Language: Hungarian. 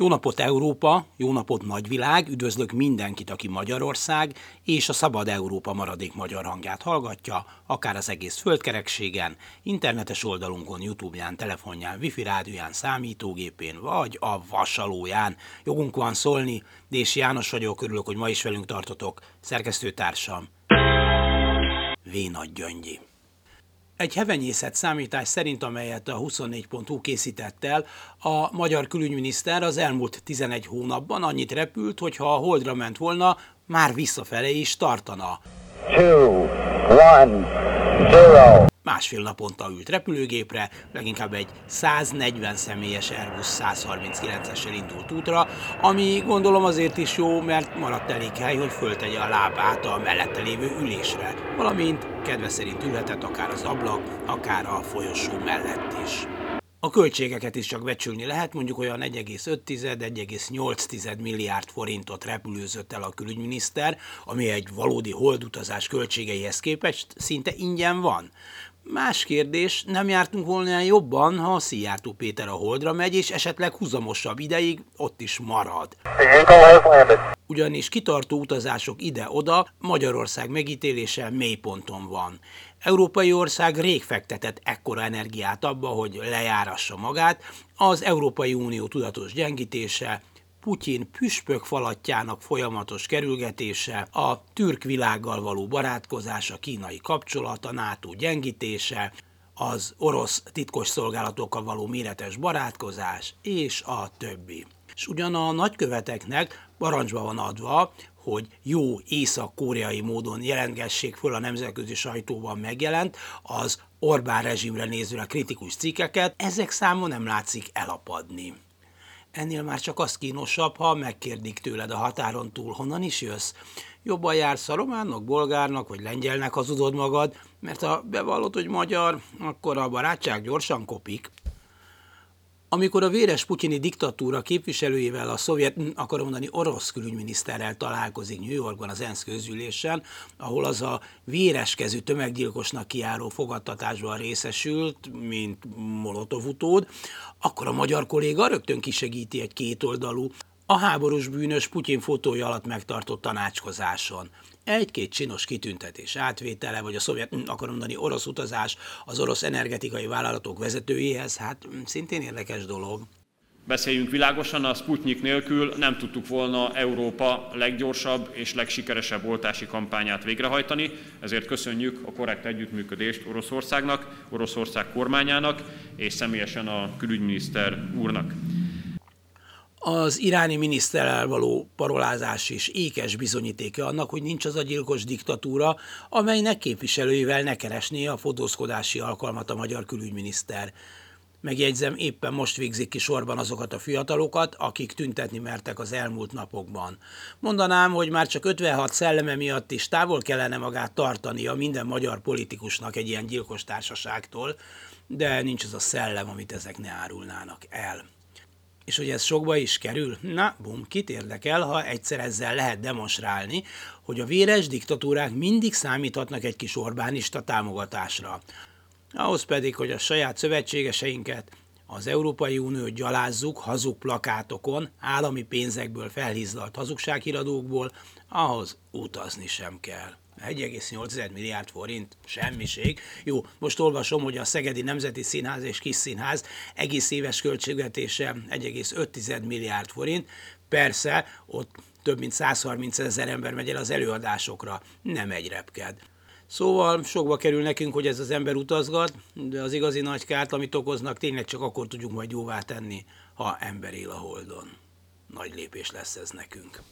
Jó napot Európa, jó napot nagyvilág, üdvözlök mindenkit, aki Magyarország és a Szabad Európa maradék magyar hangját hallgatja, akár az egész földkerekségen, internetes oldalunkon, Youtube-ján, telefonján, wifi rádióján, számítógépén vagy a vasalóján. Jogunk van szólni, Dési János vagyok, örülök, hogy ma is velünk tartotok, szerkesztőtársam V. Nagy Gyöngyi. Egy hevenyészet számítás szerint, amelyet a 24.hu készített el, a magyar külügyminiszter az elmúlt 11 hónapban annyit repült, hogy ha a holdra ment volna, már visszafele is tartana. Two, one, zero másfél naponta ült repülőgépre, leginkább egy 140 személyes Airbus 139-essel indult útra, ami gondolom azért is jó, mert maradt elég hely, hogy föltegye a lábát a mellette lévő ülésre, valamint kedve szerint ülhetett akár az ablak, akár a folyosó mellett is. A költségeket is csak becsülni lehet, mondjuk olyan 1,5-1,8 milliárd forintot repülőzött el a külügyminiszter, ami egy valódi holdutazás költségeihez képest szinte ingyen van. Más kérdés, nem jártunk volna jobban, ha Szijjártó Péter a Holdra megy, és esetleg húzamosabb ideig ott is marad. Ugyanis kitartó utazások ide-oda Magyarország megítélése mélyponton van. Európai ország rég fektetett ekkora energiát abba, hogy lejárassa magát, az Európai Unió tudatos gyengítése, Putyin püspök falatjának folyamatos kerülgetése, a türk világgal való barátkozás, a kínai kapcsolat, a NATO gyengítése, az orosz titkos szolgálatokkal való méretes barátkozás, és a többi. És ugyan a nagyköveteknek parancsba van adva, hogy jó észak-koreai módon jelentgessék föl a nemzetközi sajtóban megjelent, az Orbán rezsimre nézve kritikus cikkeket, ezek számon nem látszik elapadni. Ennél már csak az kínosabb, ha megkérdik tőled a határon túl, honnan is jössz. Jobban jársz a románnak, bolgárnak vagy lengyelnek hazudod magad, mert ha bevallod, hogy magyar, akkor a barátság gyorsan kopik. Amikor a véres putyini diktatúra képviselőjével a szovjet, akarom mondani orosz külügyminiszterrel találkozik New Yorkban az ENSZ közülésen, ahol az a véreskezű tömeggyilkosnak kiáró fogadtatásban részesült, mint Molotov utód, akkor a magyar kolléga rögtön kisegíti egy kétoldalú, a háborús bűnös Putyin fotója alatt megtartott tanácskozáson. Egy-két csinos kitüntetés átvétele, vagy a szovjet, hm, akarom mondani, orosz utazás az orosz energetikai vállalatok vezetőjéhez, hát hm, szintén érdekes dolog. Beszéljünk világosan, a Sputnik nélkül nem tudtuk volna Európa leggyorsabb és legsikeresebb oltási kampányát végrehajtani, ezért köszönjük a korrekt együttműködést Oroszországnak, Oroszország kormányának és személyesen a külügyminiszter úrnak. Az iráni miniszterrel való parolázás is ékes bizonyítéke annak, hogy nincs az a gyilkos diktatúra, amelynek képviselőivel ne keresné a fotózkodási alkalmat a magyar külügyminiszter. Megjegyzem, éppen most végzik ki sorban azokat a fiatalokat, akik tüntetni mertek az elmúlt napokban. Mondanám, hogy már csak 56 szelleme miatt is távol kellene magát tartania minden magyar politikusnak egy ilyen gyilkos társaságtól, de nincs az a szellem, amit ezek ne árulnának el. És hogy ez sokba is kerül? Na, bum, kit érdekel, ha egyszer ezzel lehet demonstrálni, hogy a véres diktatúrák mindig számíthatnak egy kis Orbánista támogatásra. Ahhoz pedig, hogy a saját szövetségeseinket, az Európai Uniót gyalázzuk hazug plakátokon, állami pénzekből felhízlalt hazugsághíradókból, ahhoz utazni sem kell. 1,8 milliárd forint, semmiség. Jó, most olvasom, hogy a Szegedi Nemzeti Színház és Kis Színház egész éves költségvetése 1,5 milliárd forint. Persze, ott több mint 130 ezer ember megy el az előadásokra, nem egy repked. Szóval sokba kerül nekünk, hogy ez az ember utazgat, de az igazi nagy kárt, amit okoznak, tényleg csak akkor tudjuk majd jóvá tenni, ha ember él a holdon. Nagy lépés lesz ez nekünk.